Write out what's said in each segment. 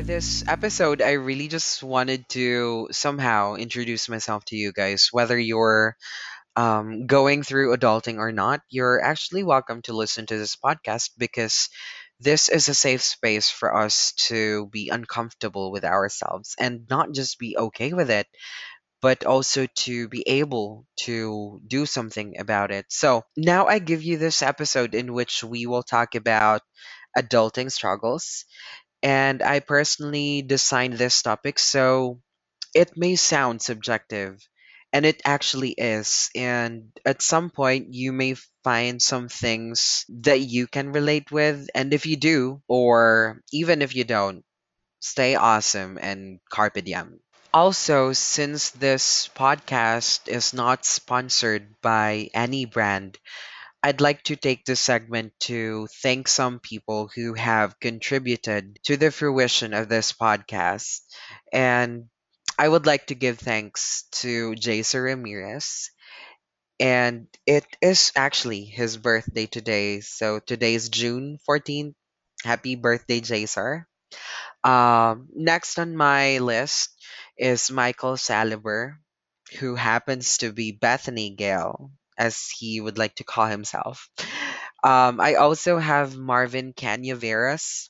For this episode, I really just wanted to somehow introduce myself to you guys. Whether you're um, going through adulting or not, you're actually welcome to listen to this podcast because this is a safe space for us to be uncomfortable with ourselves and not just be okay with it, but also to be able to do something about it. So now I give you this episode in which we will talk about adulting struggles and I personally designed this topic so it may sound subjective, and it actually is. And at some point, you may find some things that you can relate with. And if you do, or even if you don't, stay awesome and carpe diem. Also, since this podcast is not sponsored by any brand, I'd like to take this segment to thank some people who have contributed to the fruition of this podcast. And I would like to give thanks to Jason Ramirez. And it is actually his birthday today. So today is June 14th. Happy birthday, Jason. Um, next on my list is Michael Saliber, who happens to be Bethany Gale, as he would like to call himself. Um, I also have Marvin Canyaveras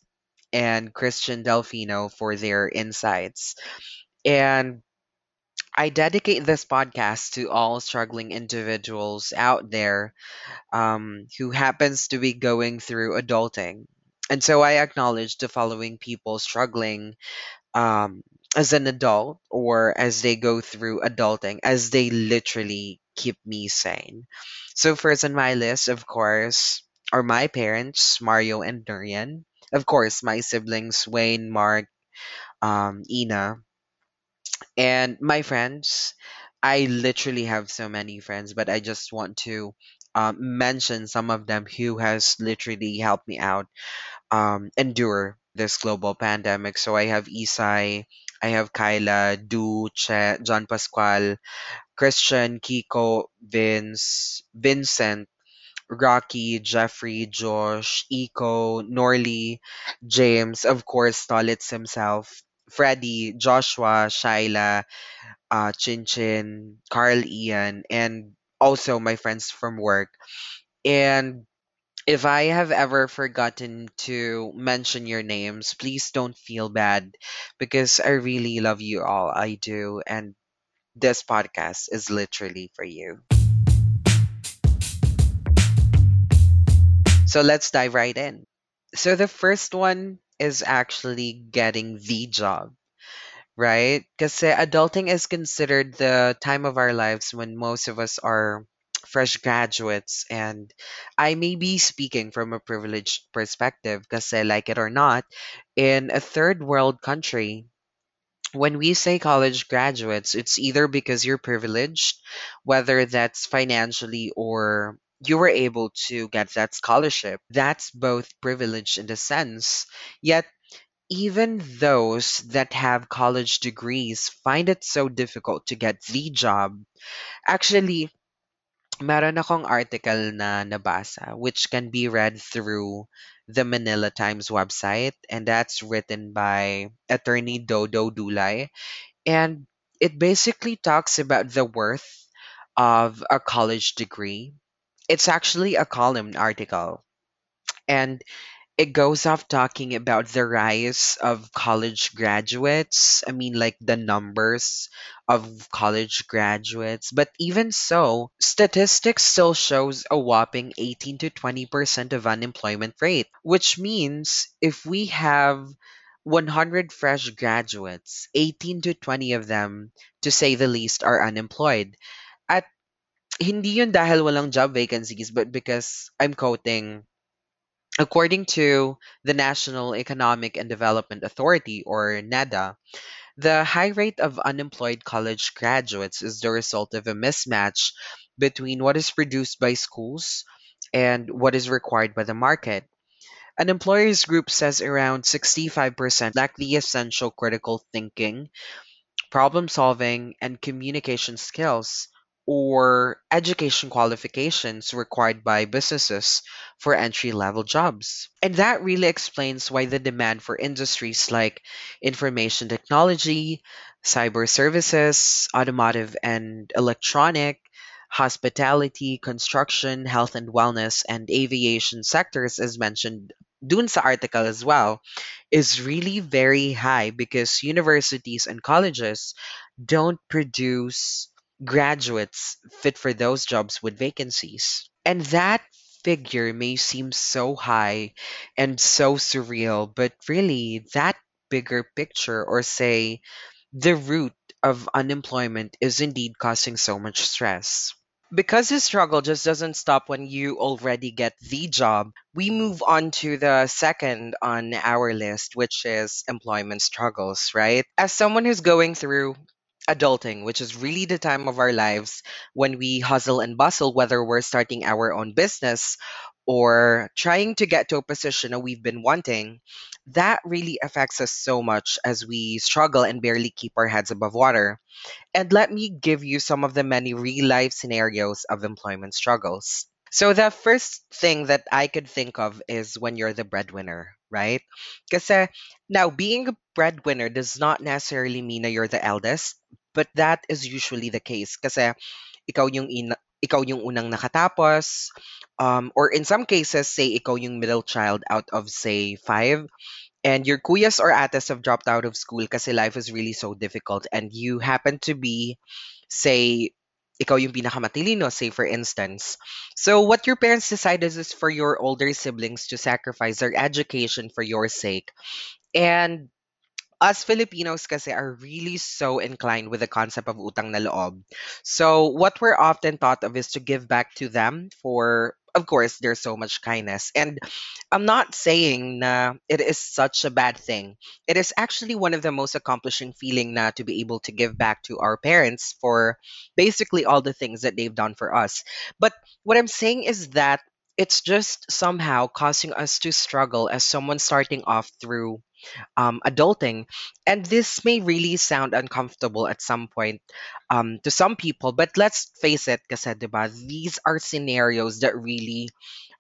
and Christian Delfino for their insights. And I dedicate this podcast to all struggling individuals out there um, who happens to be going through adulting. And so I acknowledge the following people struggling um, as an adult or as they go through adulting, as they literally keep me sane. So, first on my list, of course, are my parents, Mario and Durian. Of course, my siblings, Wayne, Mark, um, Ina, and my friends. I literally have so many friends, but I just want to um, mention some of them who has literally helped me out um, endure this global pandemic. So I have Isai, I have Kyla, Du, Che, John Pascual, Christian, Kiko, Vince, Vincent, Rocky, Jeffrey, Josh, Iko, Norley, James, of course, Stolitz himself, Freddie, Joshua, Shyla, uh, Chin Chin, Carl Ian, and also my friends from work. And if I have ever forgotten to mention your names, please don't feel bad because I really love you all. I do. And this podcast is literally for you. So let's dive right in. So the first one is actually getting the job, right? Because eh, adulting is considered the time of our lives when most of us are fresh graduates. And I may be speaking from a privileged perspective because, I like it or not, in a third world country, when we say college graduates, it's either because you're privileged, whether that's financially or you were able to get that scholarship. That's both privileged in a sense. Yet, even those that have college degrees find it so difficult to get the job. Actually, meron akong article na nabasa which can be read through the Manila Times website and that's written by attorney Dodo Dulay and it basically talks about the worth of a college degree. It's actually a column article and it goes off talking about the rise of college graduates. I mean, like the numbers of college graduates. But even so, statistics still shows a whopping 18 to 20% of unemployment rate, which means if we have 100 fresh graduates, 18 to 20 of them, to say the least, are unemployed. At hindi yun dahil walang job vacancies, but because I'm quoting According to the National Economic and Development Authority, or NEDA, the high rate of unemployed college graduates is the result of a mismatch between what is produced by schools and what is required by the market. An employers group says around 65% lack the essential critical thinking, problem solving, and communication skills, or education qualifications required by businesses for entry level jobs. And that really explains why the demand for industries like information technology, cyber services, automotive and electronic, hospitality, construction, health and wellness, and aviation sectors, as mentioned dun sa article as well, is really very high because universities and colleges don't produce graduates fit for those jobs with vacancies. And that figure may seem so high and so surreal, but really, that bigger picture, or say, the root of unemployment, is indeed causing so much stress. Because the struggle just doesn't stop when you already get the job, we move on to the second on our list, which is employment struggles, right? As someone who's going through adulting, which is really the time of our lives when we hustle and bustle, whether we're starting our own business or trying to get to a position that we've been wanting, that really affects us so much as we struggle and barely keep our heads above water. And let me give you some of the many real life scenarios of employment struggles. So, the first thing that I could think of is when you're the breadwinner, right? Because uh, now, being a breadwinner does not necessarily mean that you're the eldest, but that is usually the case. Kasi ikaw yung, ina, ikaw yung unang nakatapos, um, or in some cases, say ikaw yung middle child out of, say, five and your kuyas or ates have dropped out of school kasi life is really so difficult and you happen to be, say, ikaw yung pinakamatilino, say for instance. So what your parents decided is for your older siblings to sacrifice their education for your sake. And us Filipinos kasi are really so inclined with the concept of utang na loob. So what we're often thought of is to give back to them for of course there's so much kindness. And i'm not saying na it is such a bad thing. It is actually one of the most accomplishing feeling na to be able to give back to our parents for basically all the things that they've done for us. But what i'm saying is that it's just somehow causing us to struggle as someone starting off through um, adulting. And this may really sound uncomfortable at some point um, to some people, but let's face it, kasi, diba, these are scenarios that really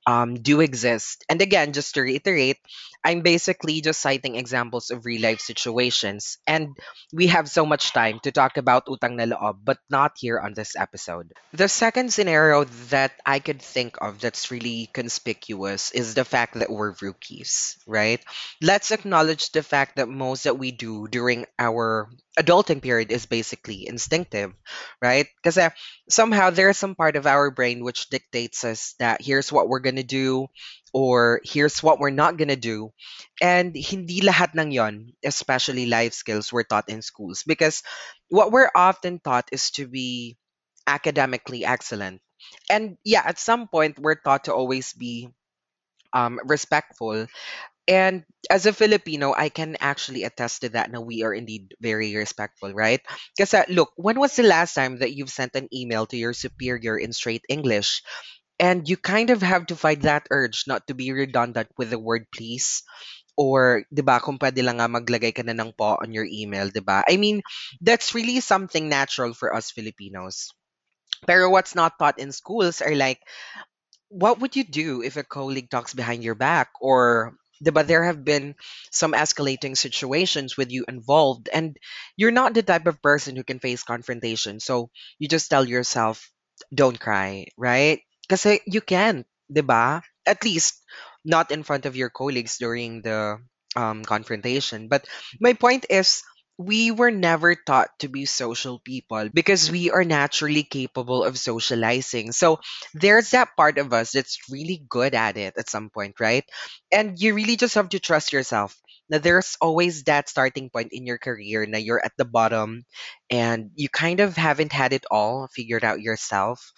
um, do exist. And again, just to reiterate, I'm basically just citing examples of real life situations. And we have so much time to talk about utang na loob, but not here on this episode. The second scenario that I could think of that's really conspicuous is the fact that we're rookies, right? Let's acknowledge the fact that most that we do during our adulting period is basically instinctive, right? Because somehow there's some part of our brain which dictates us that here's what we're gonna do or here's what we're not gonna do. And hindi lahat ng yon, especially life skills, were taught in schools because what we're often taught is to be academically excellent. And yeah, at some point we're taught to always be um, respectful and as a Filipino, I can actually attest to that. Now we are indeed very respectful, right? Because look, when was the last time that you've sent an email to your superior in straight English? And you kind of have to fight that urge not to be redundant with the word please. Or, di ba, kung pwede lang nga maglagay ka na ng po on your email, di ba? I mean, that's really something natural for us Filipinos. Pero what's not taught in schools are like, what would you do if a colleague talks behind your back or but there have been some escalating situations with you involved and you're not the type of person who can face confrontation so you just tell yourself don't cry right because you can ba? at least not in front of your colleagues during the um, confrontation but my point is we were never taught to be social people because we are naturally capable of socializing. So there's that part of us that's really good at it at some point, right? And you really just have to trust yourself. Now there's always that starting point in your career. Now you're at the bottom and you kind of haven't had it all figured out yourself.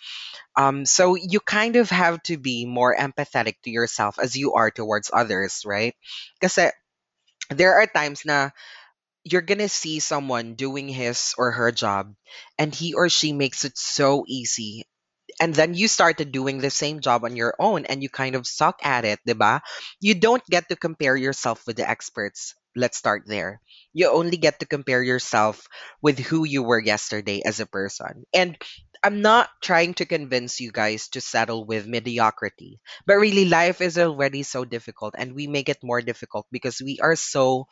Um, so you kind of have to be more empathetic to yourself as you are towards others, right? Because there are times na you're gonna see someone doing his or her job and he or she makes it so easy and then you started doing the same job on your own and you kind of suck at it, diba? You don't get to compare yourself with the experts. Let's start there. You only get to compare yourself with who you were yesterday as a person. And I'm not trying to convince you guys to settle with mediocrity, but really, life is already so difficult, and we make it more difficult because we are so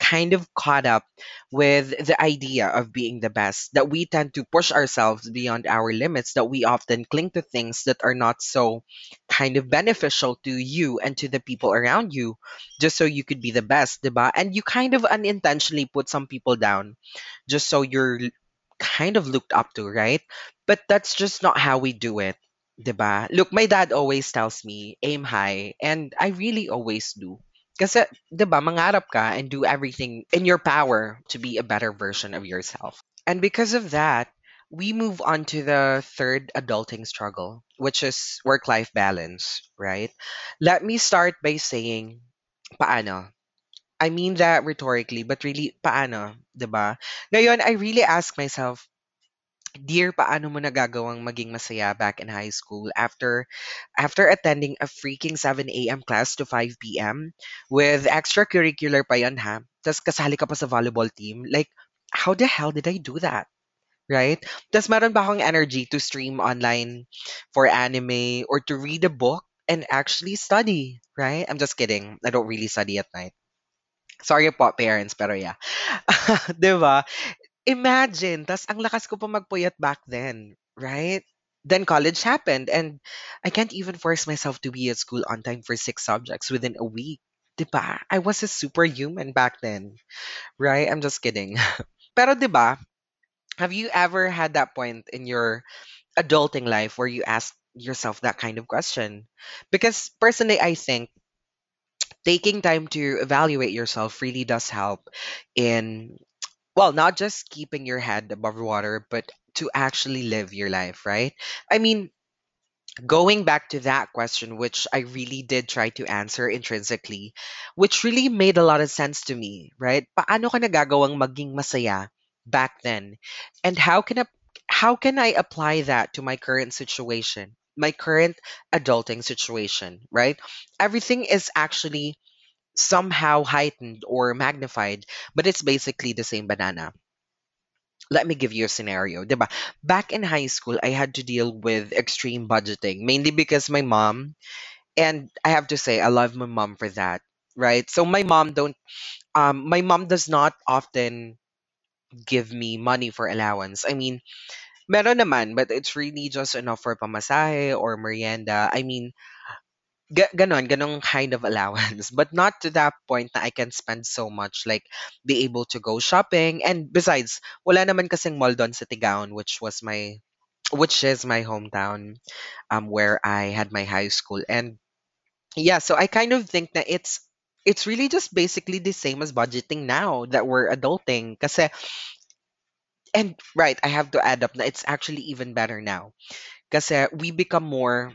kind of caught up with the idea of being the best that we tend to push ourselves beyond our limits, that we often cling to things that are not so kind of beneficial to you and to the people around you, just so you could be the best, diba? And you kind of unintentionally put some people down just so you're kind of looked up to, right? But that's just not how we do it. 'di ba? Look, my dad always tells me, aim high, and I really always do. Kasi, 'di ba, mangarap ka and do everything in your power to be a better version of yourself. And because of that, we move on to the third adulting struggle, which is work-life balance, right? Let me start by saying, paano? I mean that rhetorically, but really, paano? 'Di ba? Ngayon, I really ask myself, Dear, paano mo nagagawang maging masaya back in high school after after attending a freaking 7 a.m. class to 5 p.m. with extracurricular pa yan ha? Tapos kasali ka pa sa volleyball team. Like, how the hell did I do that? Right? Tapos meron ba akong energy to stream online for anime or to read a book and actually study? Right? I'm just kidding. I don't really study at night. Sorry po, parents, pero yeah. ba? Imagine, tas ang lakas ko pa magpuyat back then, right? Then college happened and I can't even force myself to be at school on time for six subjects within a week. ba? I was a superhuman back then, right? I'm just kidding. Pero ba? Have you ever had that point in your adulting life where you ask yourself that kind of question? Because personally, I think taking time to evaluate yourself really does help in well, not just keeping your head above water, but to actually live your life, right? I mean, going back to that question, which I really did try to answer intrinsically, which really made a lot of sense to me, right? Paano ka nagagawang maging masaya back then? And how can I, how can I apply that to my current situation? My current adulting situation, right? Everything is actually somehow heightened or magnified, but it's basically the same banana. Let me give you a scenario. 'di ba? Back in high school, I had to deal with extreme budgeting, mainly because my mom, and I have to say, I love my mom for that, right? So my mom don't, um, my mom does not often give me money for allowance. I mean, meron naman, but it's really just enough for pamasahe or merienda. I mean, Ga gano'n, gano'ng kind of allowance, but not to that point na I can spend so much, like, be able to go shopping, and besides, wala naman kasing mall do'n sa Tigaon, which was my which is my hometown, um, where I had my high school, and yeah, so I kind of think that it's it's really just basically the same as budgeting now that we're adulting, kasi and right, I have to add up na it's actually even better now, kasi we become more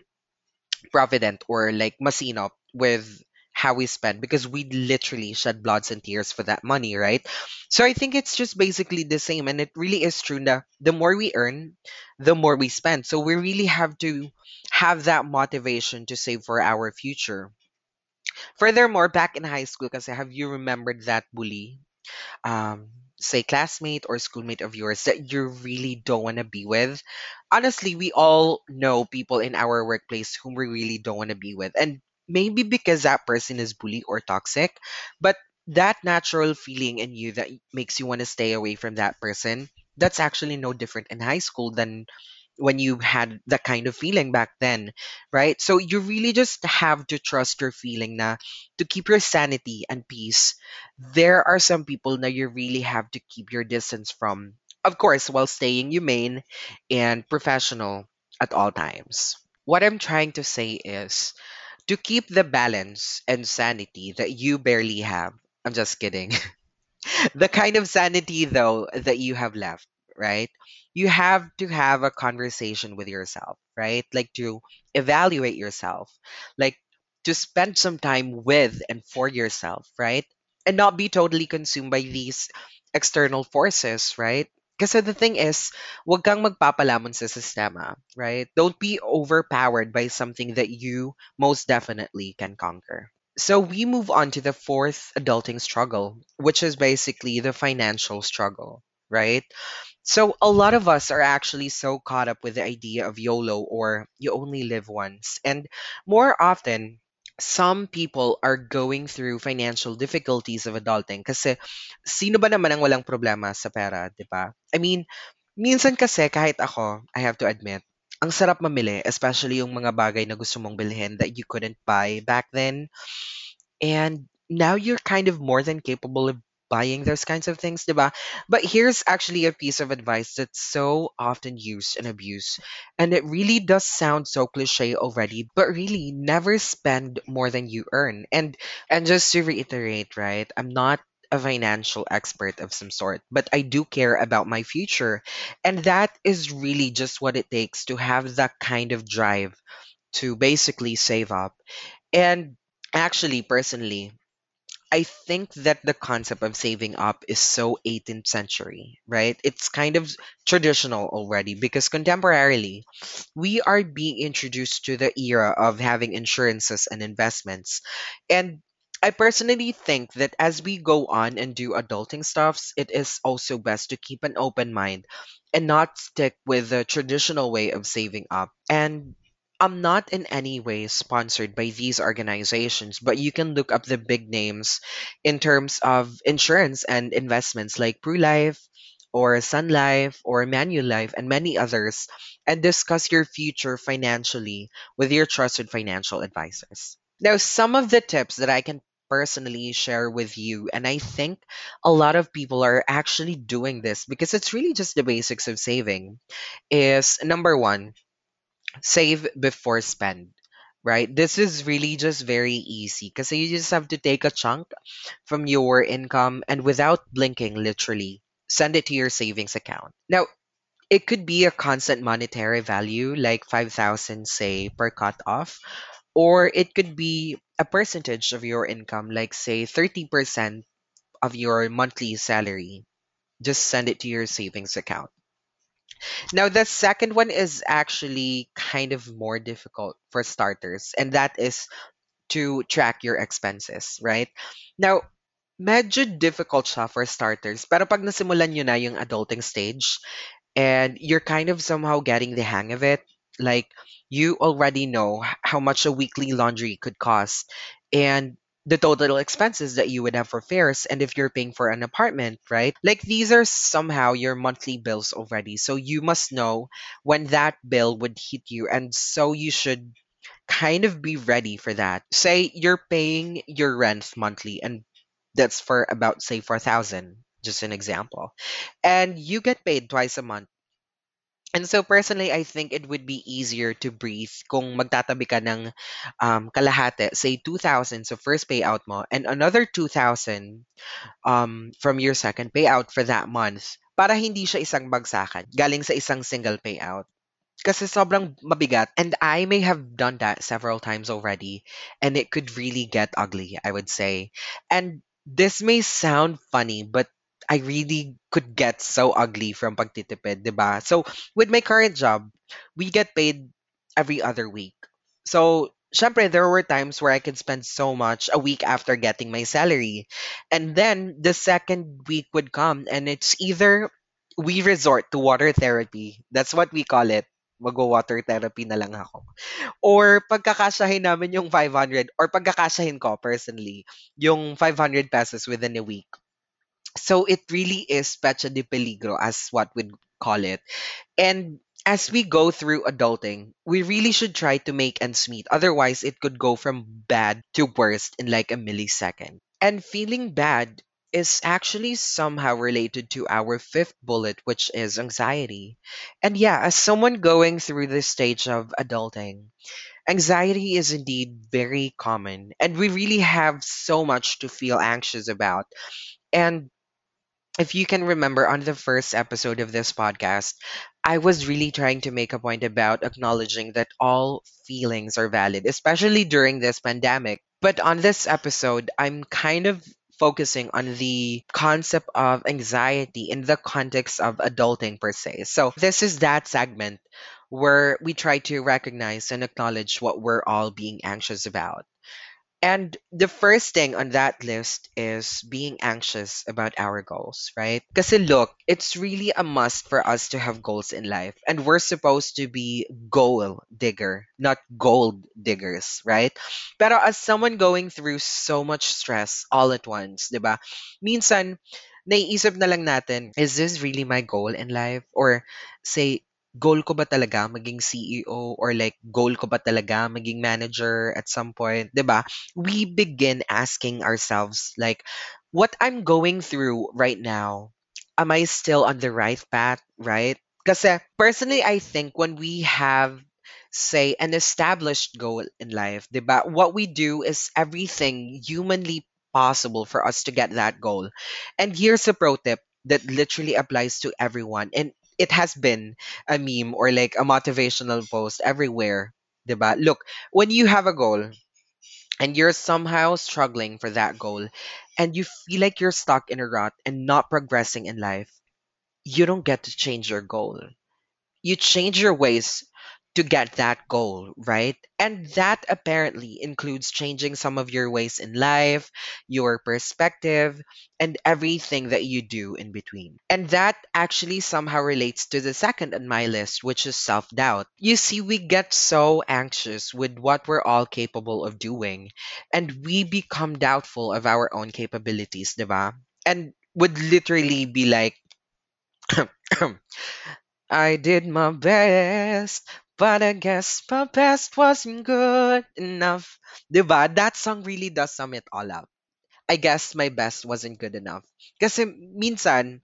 provident or like masinop with how we spend because we literally shed bloods and tears for that money, right? So I think it's just basically the same, and it really is true that the more we earn, the more we spend. So we really have to have that motivation to save for our future. Furthermore, back in high school, because have you remembered that bully? um, say classmate or schoolmate of yours that you really don't want to be with. Honestly we all know people in our workplace whom we really don't want to be with and maybe because that person is bully or toxic but that natural feeling in you that makes you want to stay away from that person that's actually no different in high school than when you had that kind of feeling back then, right? So you really just have to trust your feeling na to keep your sanity and peace. There are some people that you really have to keep your distance from. Of course, while staying humane and professional at all times. What I'm trying to say is to keep the balance and sanity that you barely have. I'm just kidding. the kind of sanity though that you have left right you have to have a conversation with yourself right like to evaluate yourself like to spend some time with and for yourself right and not be totally consumed by these external forces right kasi the thing is, wag kang magpapalamon sa sistema, right? Don't be overpowered by something that you most definitely can conquer. So we move on to the fourth adulting struggle, which is basically the financial struggle, right? So a lot of us are actually so caught up with the idea of YOLO or you only live once. And more often, some people are going through financial difficulties of adulting kasi sino ba naman ang walang problema sa pera, 'di ba? I mean, minsan kasi kahit ako, I have to admit, ang sarap mamili, especially yung mga bagay na gusto mong bilhin that you couldn't buy back then. And now you're kind of more than capable of buying those kinds of things, diba? But here's actually a piece of advice that's so often used and abused. And it really does sound so cliche already, but really never spend more than you earn. And and just to reiterate, right? I'm not a financial expert of some sort, but I do care about my future. And that is really just what it takes to have that kind of drive to basically save up. And actually, personally, I think that the concept of saving up is so 18th century, right? It's kind of traditional already because contemporarily, we are being introduced to the era of having insurances and investments. And I personally think that as we go on and do adulting stuffs, it is also best to keep an open mind and not stick with the traditional way of saving up. And I'm not in any way sponsored by these organizations, but you can look up the big names in terms of insurance and investments like PruLife or Sun Life or Manulife and many others and discuss your future financially with your trusted financial advisors. Now, some of the tips that I can personally share with you, and I think a lot of people are actually doing this because it's really just the basics of saving, is number one, save before spend right? This is really just very easy because you just have to take a chunk from your income and without blinking literally send it to your savings account. Now it could be a constant monetary value like 5000 say per cut off or it could be a percentage of your income like say 30% of your monthly salary. Just send it to your savings account Now, the second one is actually kind of more difficult for starters, and that is to track your expenses, right? Now, medyo difficult siya for starters, pero pag nasimulan nyo na yung adulting stage, and you're kind of somehow getting the hang of it. Like you already know how much a weekly laundry could cost and the total expenses that you would have for fares and if you're paying for an apartment, right? Like these are somehow your monthly bills already. So you must know when that bill would hit you and so you should kind of be ready for that. Say you're paying your rent monthly and that's for about say 4000 just an example and you get paid twice a month And so personally, I think it would be easier to breathe kung magtatabi ka ng um, kalahati, say 2,000 sa first payout mo and another 2,000 um, from your second payout for that month para hindi siya isang bagsakan galing sa isang single payout. Kasi sobrang mabigat. And I may have done that several times already. And it could really get ugly, I would say. And this may sound funny, but I really could get so ugly from pagtitipid, 'di ba? So, with my current job, we get paid every other week. So, syempre, there were times where I could spend so much a week after getting my salary. And then the second week would come and it's either we resort to water therapy. That's what we call it. Magwa-water therapy na lang ako. Or pagkakasyahin namin yung 500 or pagkakasyahin ko personally, yung 500 pesos within a week. So it really is pecha de peligro as what we'd call it. And as we go through adulting, we really should try to make ends meet. Otherwise, it could go from bad to worst in like a millisecond. And feeling bad is actually somehow related to our fifth bullet, which is anxiety. And yeah, as someone going through this stage of adulting, anxiety is indeed very common. And we really have so much to feel anxious about. And if you can remember on the first episode of this podcast, I was really trying to make a point about acknowledging that all feelings are valid, especially during this pandemic. But on this episode, I'm kind of focusing on the concept of anxiety in the context of adulting per se. So, this is that segment where we try to recognize and acknowledge what we're all being anxious about. And the first thing on that list is being anxious about our goals, right? Because look, it's really a must for us to have goals in life. And we're supposed to be goal digger, not gold diggers, right? Pero as someone going through so much stress all at once, di ba? Minsan, naiisip na lang natin, is this really my goal in life? Or say, goal ko ba talaga maging CEO or like goal ko ba talaga maging manager at some point, 'di ba? We begin asking ourselves like what I'm going through right now, am I still on the right path, right? Kasi personally I think when we have say an established goal in life, 'di ba? What we do is everything humanly possible for us to get that goal. And here's a pro tip that literally applies to everyone. And it has been a meme or like a motivational post everywhere. ba? Look, when you have a goal and you're somehow struggling for that goal and you feel like you're stuck in a rut and not progressing in life, you don't get to change your goal you change your ways to get that goal, right? And that apparently includes changing some of your ways in life, your perspective, and everything that you do in between. And that actually somehow relates to the second on my list, which is self doubt. You see, we get so anxious with what we're all capable of doing, and we become doubtful of our own capabilities, diba? And would literally be like, I did my best, but I guess my best wasn't good enough. Diba? That song really does sum it all up. I guess my best wasn't good enough. Kasi minsan,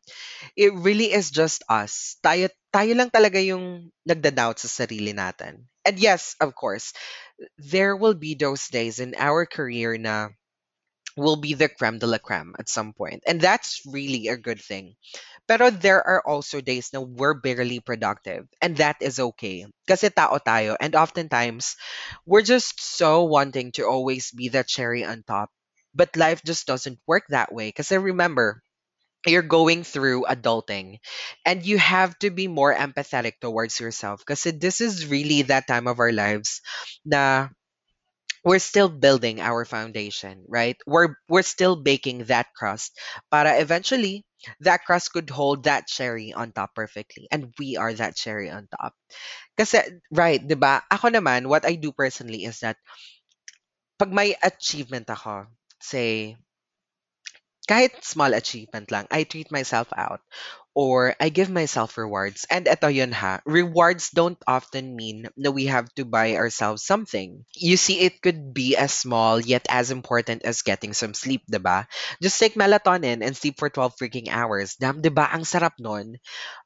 it really is just us. Tayo, tayo lang talaga yung nagda-doubt sa sarili natin. And yes, of course, there will be those days in our career na will be the creme de la creme at some point. And that's really a good thing. Pero there are also days na we're barely productive. And that is okay. Kasi tao tayo. And oftentimes, we're just so wanting to always be the cherry on top. But life just doesn't work that way. Kasi remember, you're going through adulting and you have to be more empathetic towards yourself because this is really that time of our lives na we're still building our foundation, right? We're we're still baking that crust. Para eventually that crust could hold that cherry on top perfectly. And we are that cherry on top. Kasi, right, di ba? Ako naman, what I do personally is that pag may achievement ako, say, kahit small achievement lang, I treat myself out or I give myself rewards. And eto yun ha, rewards don't often mean that we have to buy ourselves something. You see, it could be as small yet as important as getting some sleep, diba? Just take melatonin and sleep for 12 freaking hours. Damn, diba? Ang sarap nun.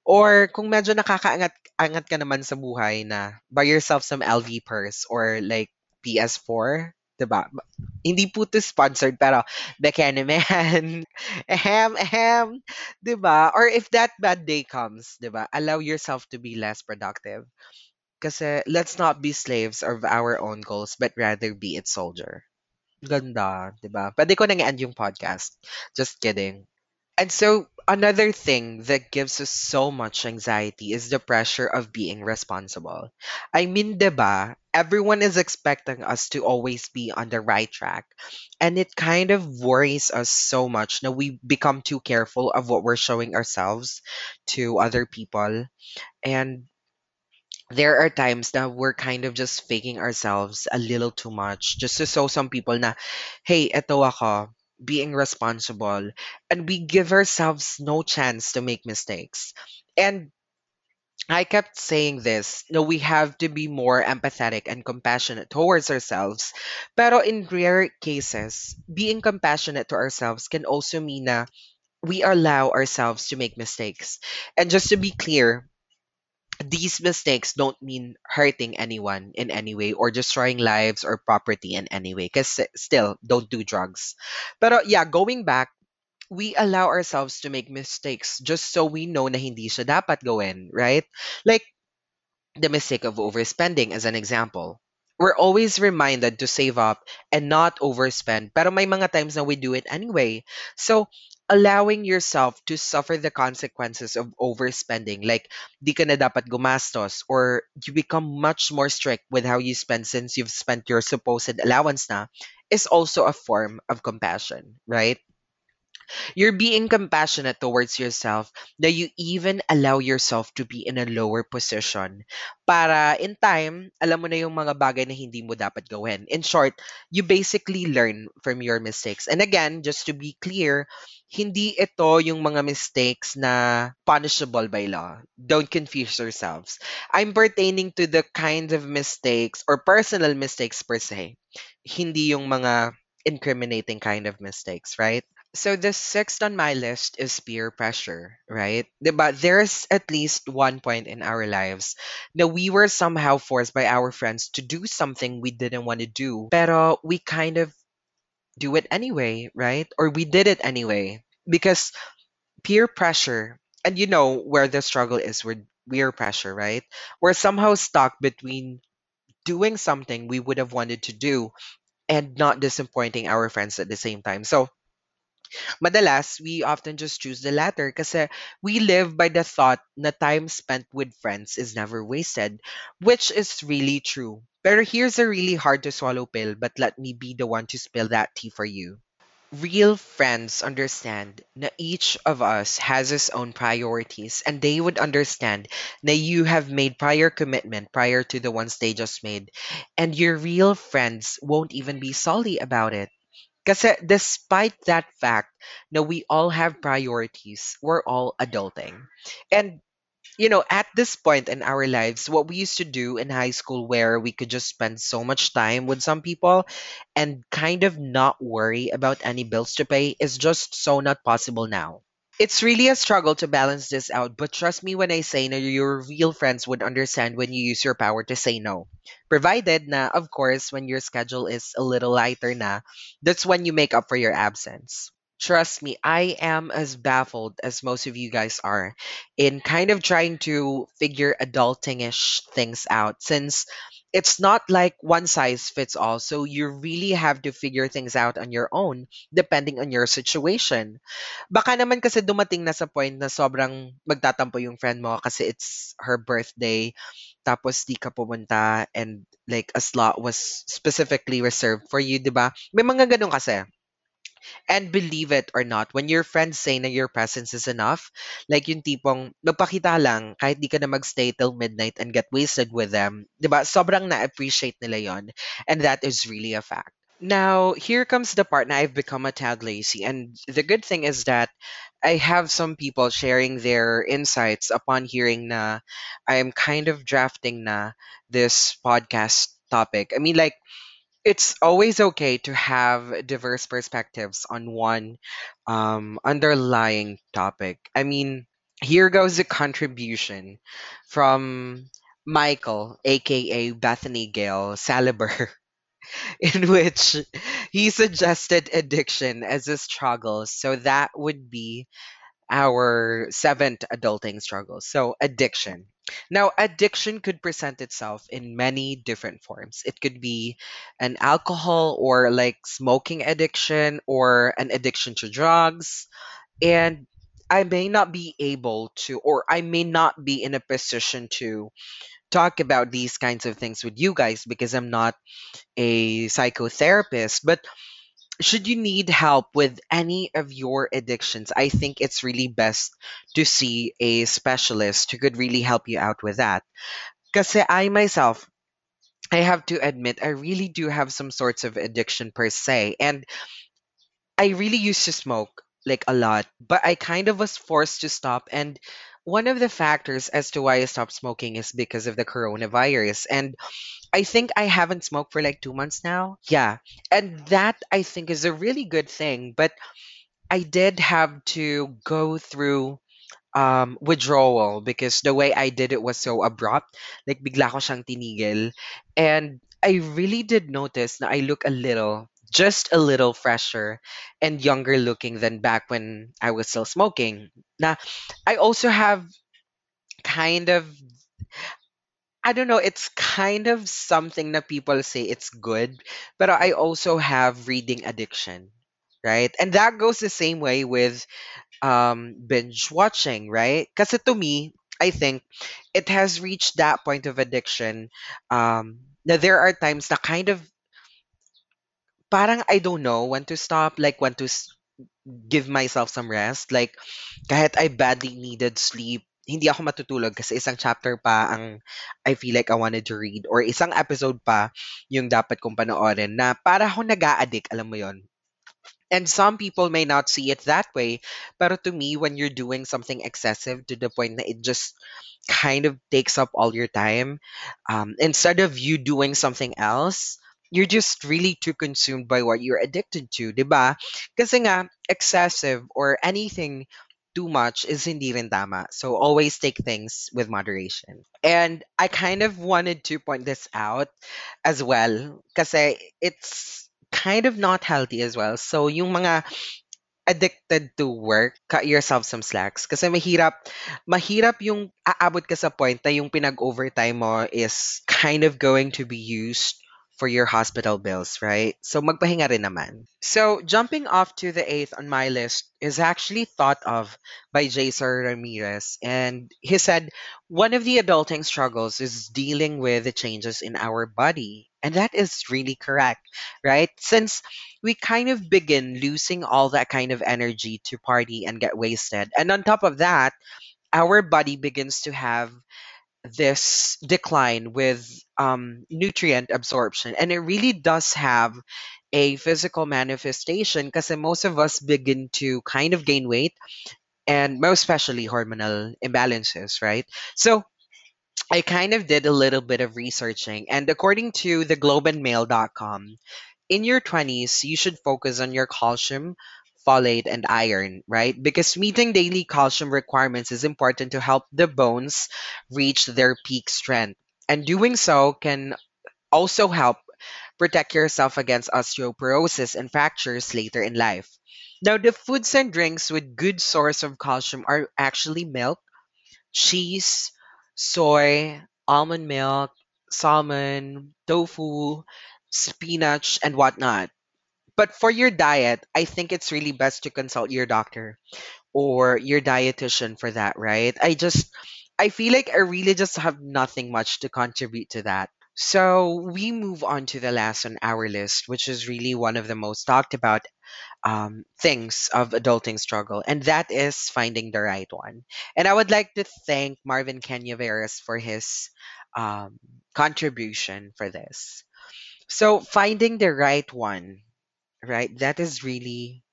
Or kung medyo nakakaangat-angat ka naman sa buhay na buy yourself some LV purse or like PS4, 'di ba? Hindi po to sponsored pero man. Ahem, ahem. 'Di ba? Or if that bad day comes, ba? Allow yourself to be less productive. Kasi let's not be slaves of our own goals but rather be its soldier. Ganda, 'di ba? Pwede ko nang i-end yung podcast. Just kidding. And so, another thing that gives us so much anxiety is the pressure of being responsible. I mean, diba, everyone is expecting us to always be on the right track. And it kind of worries us so much that we become too careful of what we're showing ourselves to other people. And there are times that we're kind of just faking ourselves a little too much just to show some people na, hey, eto ako, being responsible. And we give ourselves no chance to make mistakes. And I kept saying this, no, we have to be more empathetic and compassionate towards ourselves. Pero in rare cases, being compassionate to ourselves can also mean na we allow ourselves to make mistakes. And just to be clear, these mistakes don't mean hurting anyone in any way or destroying lives or property in any way because still don't do drugs but yeah going back we allow ourselves to make mistakes just so we know na hindi siya dapat gawin right like the mistake of overspending as an example. We're always reminded to save up and not overspend, pero may mga times na we do it anyway. So, allowing yourself to suffer the consequences of overspending, like di ka na dapat gumastos or you become much more strict with how you spend since you've spent your supposed allowance na, is also a form of compassion, right? You're being compassionate towards yourself that you even allow yourself to be in a lower position para in time, alam mo na yung mga bagay na hindi mo dapat gawin. In short, you basically learn from your mistakes. And again, just to be clear, hindi ito yung mga mistakes na punishable by law. Don't confuse yourselves. I'm pertaining to the kind of mistakes or personal mistakes per se. Hindi yung mga incriminating kind of mistakes, right? So the sixth on my list is peer pressure, right? But there's at least one point in our lives that we were somehow forced by our friends to do something we didn't want to do, pero we kind of do it anyway, right? Or we did it anyway because peer pressure, and you know where the struggle is with peer pressure, right? We're somehow stuck between doing something we would have wanted to do and not disappointing our friends at the same time. So Madalas, we often just choose the latter kasi uh, we live by the thought na time spent with friends is never wasted, which is really true. Pero here's a really hard to swallow pill, but let me be the one to spill that tea for you. Real friends understand na each of us has his own priorities and they would understand that you have made prior commitment prior to the ones they just made and your real friends won't even be salty about it Kasi despite that fact na we all have priorities, we're all adulting. And you know, at this point in our lives, what we used to do in high school where we could just spend so much time with some people and kind of not worry about any bills to pay is just so not possible now. It's really a struggle to balance this out, but trust me when I say your real friends would understand when you use your power to say no. Provided na, of course, when your schedule is a little lighter na, that's when you make up for your absence. Trust me, I am as baffled as most of you guys are in kind of trying to figure adulting-ish things out since it's not like one size fits all. So you really have to figure things out on your own depending on your situation. Baka naman kasi dumating na sa point na sobrang magtatampo yung friend mo kasi it's her birthday tapos di ka pumunta and like a slot was specifically reserved for you, 'di ba? May mga ganun kasi. And believe it or not, when your friends say na your presence is enough, like yung tipong magpakita lang kahit di ka na magstay till midnight and get wasted with them, 'di ba? Sobrang na-appreciate nila 'yon. And that is really a fact. Now, here comes the part na I've become a tad lazy. And the good thing is that I have some people sharing their insights upon hearing na I'm kind of drafting na this podcast topic. I mean, like, it's always okay to have diverse perspectives on one um, underlying topic. I mean, here goes a contribution from Michael, aka Bethany Gale Saliber. in which he suggested addiction as a struggle. So that would be our seventh adulting struggle. So addiction. Now, addiction could present itself in many different forms. It could be an alcohol or like smoking addiction or an addiction to drugs. And I may not be able to, or I may not be in a position to talk about these kinds of things with you guys because I'm not a psychotherapist, but should you need help with any of your addictions, I think it's really best to see a specialist who could really help you out with that. Because I myself, I have to admit, I really do have some sorts of addiction per se. And I really used to smoke like a lot, but I kind of was forced to stop. And one of the factors as to why I stopped smoking is because of the coronavirus. And I think I haven't smoked for like two months now. Yeah. And that I think is a really good thing. But I did have to go through um, withdrawal because the way I did it was so abrupt. Like bigla ko siyang tinigil. And I really did notice that I look a little, just a little fresher and younger looking than back when I was still smoking. Now, I also have kind of I don't know, it's kind of something that people say it's good, but I also have reading addiction, right? And that goes the same way with um binge watching, right? Because to me, I think it has reached that point of addiction. Um, that there are times that kind of parang I don't know when to stop, like when to s- give myself some rest. Like kahit I badly needed sleep, hindi ako matutulog kasi isang chapter pa ang I feel like I wanted to read or isang episode pa yung dapat kong panoorin na para ako nag-a-addict, alam mo yon And some people may not see it that way. But to me, when you're doing something excessive to the point that it just kind of takes up all your time, um, instead of you doing something else, you're just really too consumed by what you're addicted to, diba? Kasi nga, excessive or anything too much is hindi rin tama. So always take things with moderation. And I kind of wanted to point this out as well kasi it's kind of not healthy as well. So yung mga addicted to work, cut yourself some slacks. Kasi mahirap, mahirap yung aabot ka sa point na yung pinag-overtime mo is kind of going to be used for your hospital bills, right? So magpahinga rin naman. So jumping off to the eighth on my list is actually thought of by Jason Ramirez. And he said, one of the adulting struggles is dealing with the changes in our body. And that is really correct, right? Since we kind of begin losing all that kind of energy to party and get wasted. And on top of that, our body begins to have this decline with um, nutrient absorption. And it really does have a physical manifestation because most of us begin to kind of gain weight and most especially hormonal imbalances, right? So I kind of did a little bit of researching, and according to the globeandmail.com, in your 20s, you should focus on your calcium, folate, and iron, right? Because meeting daily calcium requirements is important to help the bones reach their peak strength. And doing so can also help protect yourself against osteoporosis and fractures later in life. Now, the foods and drinks with good source of calcium are actually milk, cheese, soy, almond milk, salmon, tofu, spinach, and whatnot. But for your diet, I think it's really best to consult your doctor or your dietitian for that, right? I just, I feel like I really just have nothing much to contribute to that. So we move on to the last on our list, which is really one of the most talked about um, things of adulting struggle, and that is finding the right one. And I would like to thank Marvin Canyaveras for his um, contribution for this. So finding the right one, right? That is really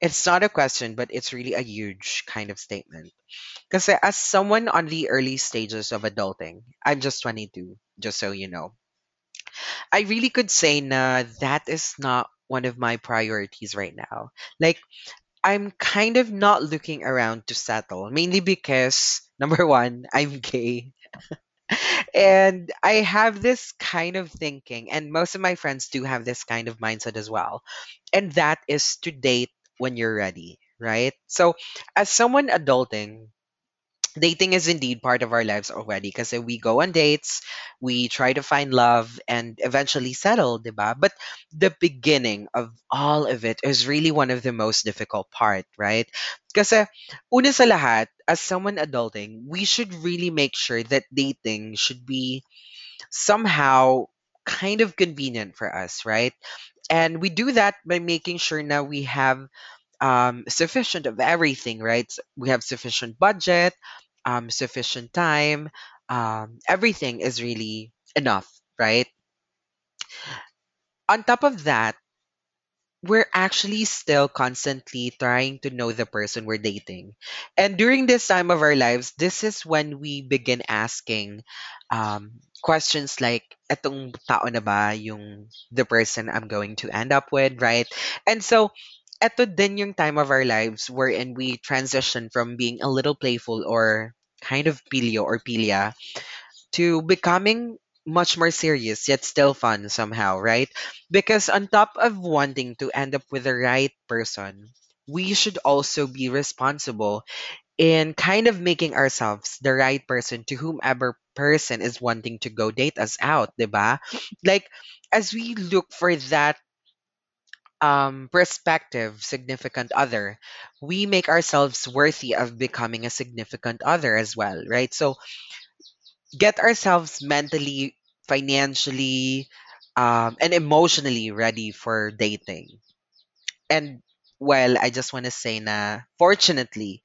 it's not a question, but it's really a huge kind of statement. Because as someone on the early stages of adulting, I'm just 22, just so you know, I really could say na that is not one of my priorities right now. Like I'm kind of not looking around to settle, mainly because number one, I'm gay. And I have this kind of thinking, and most of my friends do have this kind of mindset as well. And that is to date when you're ready, right? So, as someone adulting, dating is indeed part of our lives already because we go on dates, we try to find love, and eventually settle, diba? But the beginning of all of it is really one of the most difficult part, right? Kasi eh, una sa lahat, as someone adulting, we should really make sure that dating should be somehow kind of convenient for us, right? And we do that by making sure now we have um, sufficient of everything, right? We have sufficient budget, um, sufficient time. Um, everything is really enough, right? On top of that, we're actually still constantly trying to know the person we're dating. And during this time of our lives, this is when we begin asking um, questions like, etong tao na ba yung the person I'm going to end up with, right? And so, eto din yung time of our lives wherein we transition from being a little playful or kind of pilio or pilia to becoming much more serious yet still fun somehow, right? Because on top of wanting to end up with the right person, we should also be responsible in kind of making ourselves the right person to whomever person is wanting to go date us out, diba? Like as we look for that um significant other, we make ourselves worthy of becoming a significant other as well, right? So get ourselves mentally, financially, um, and emotionally ready for dating. And well, I just want to say na fortunately,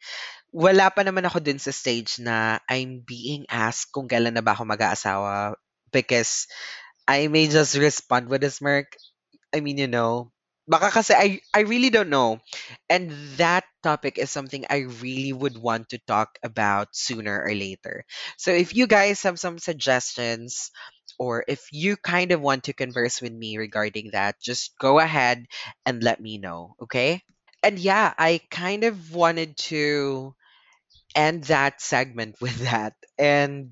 wala pa naman ako dun sa stage na I'm being asked kung kailan na ba ako mag-aasawa because I may just respond with a smirk. I mean, you know, baka kasi I, I really don't know. And that topic is something I really would want to talk about sooner or later. So if you guys have some suggestions or if you kind of want to converse with me regarding that, just go ahead and let me know, okay? And yeah, I kind of wanted to end that segment with that. And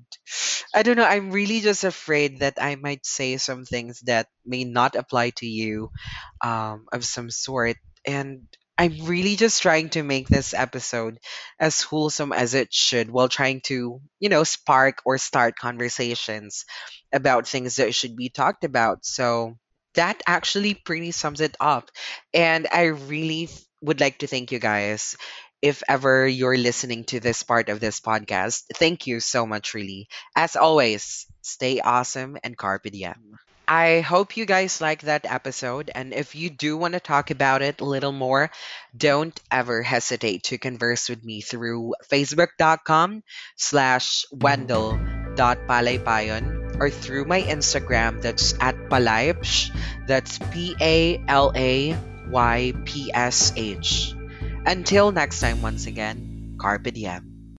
I don't know, I'm really just afraid that I might say some things that may not apply to you um, of some sort. And I'm really just trying to make this episode as wholesome as it should while trying to, you know, spark or start conversations about things that should be talked about. So that actually pretty sums it up. And I really would like to thank you guys if ever you're listening to this part of this podcast. Thank you so much, really. As always, stay awesome and carpe diem. I hope you guys like that episode. And if you do want to talk about it a little more, don't ever hesitate to converse with me through facebook.com slash wendell.palaypayon or through my Instagram that's at palaypsh. That's P-A-L-A-Y-P-S-H. Until next time, once again, carpe diem.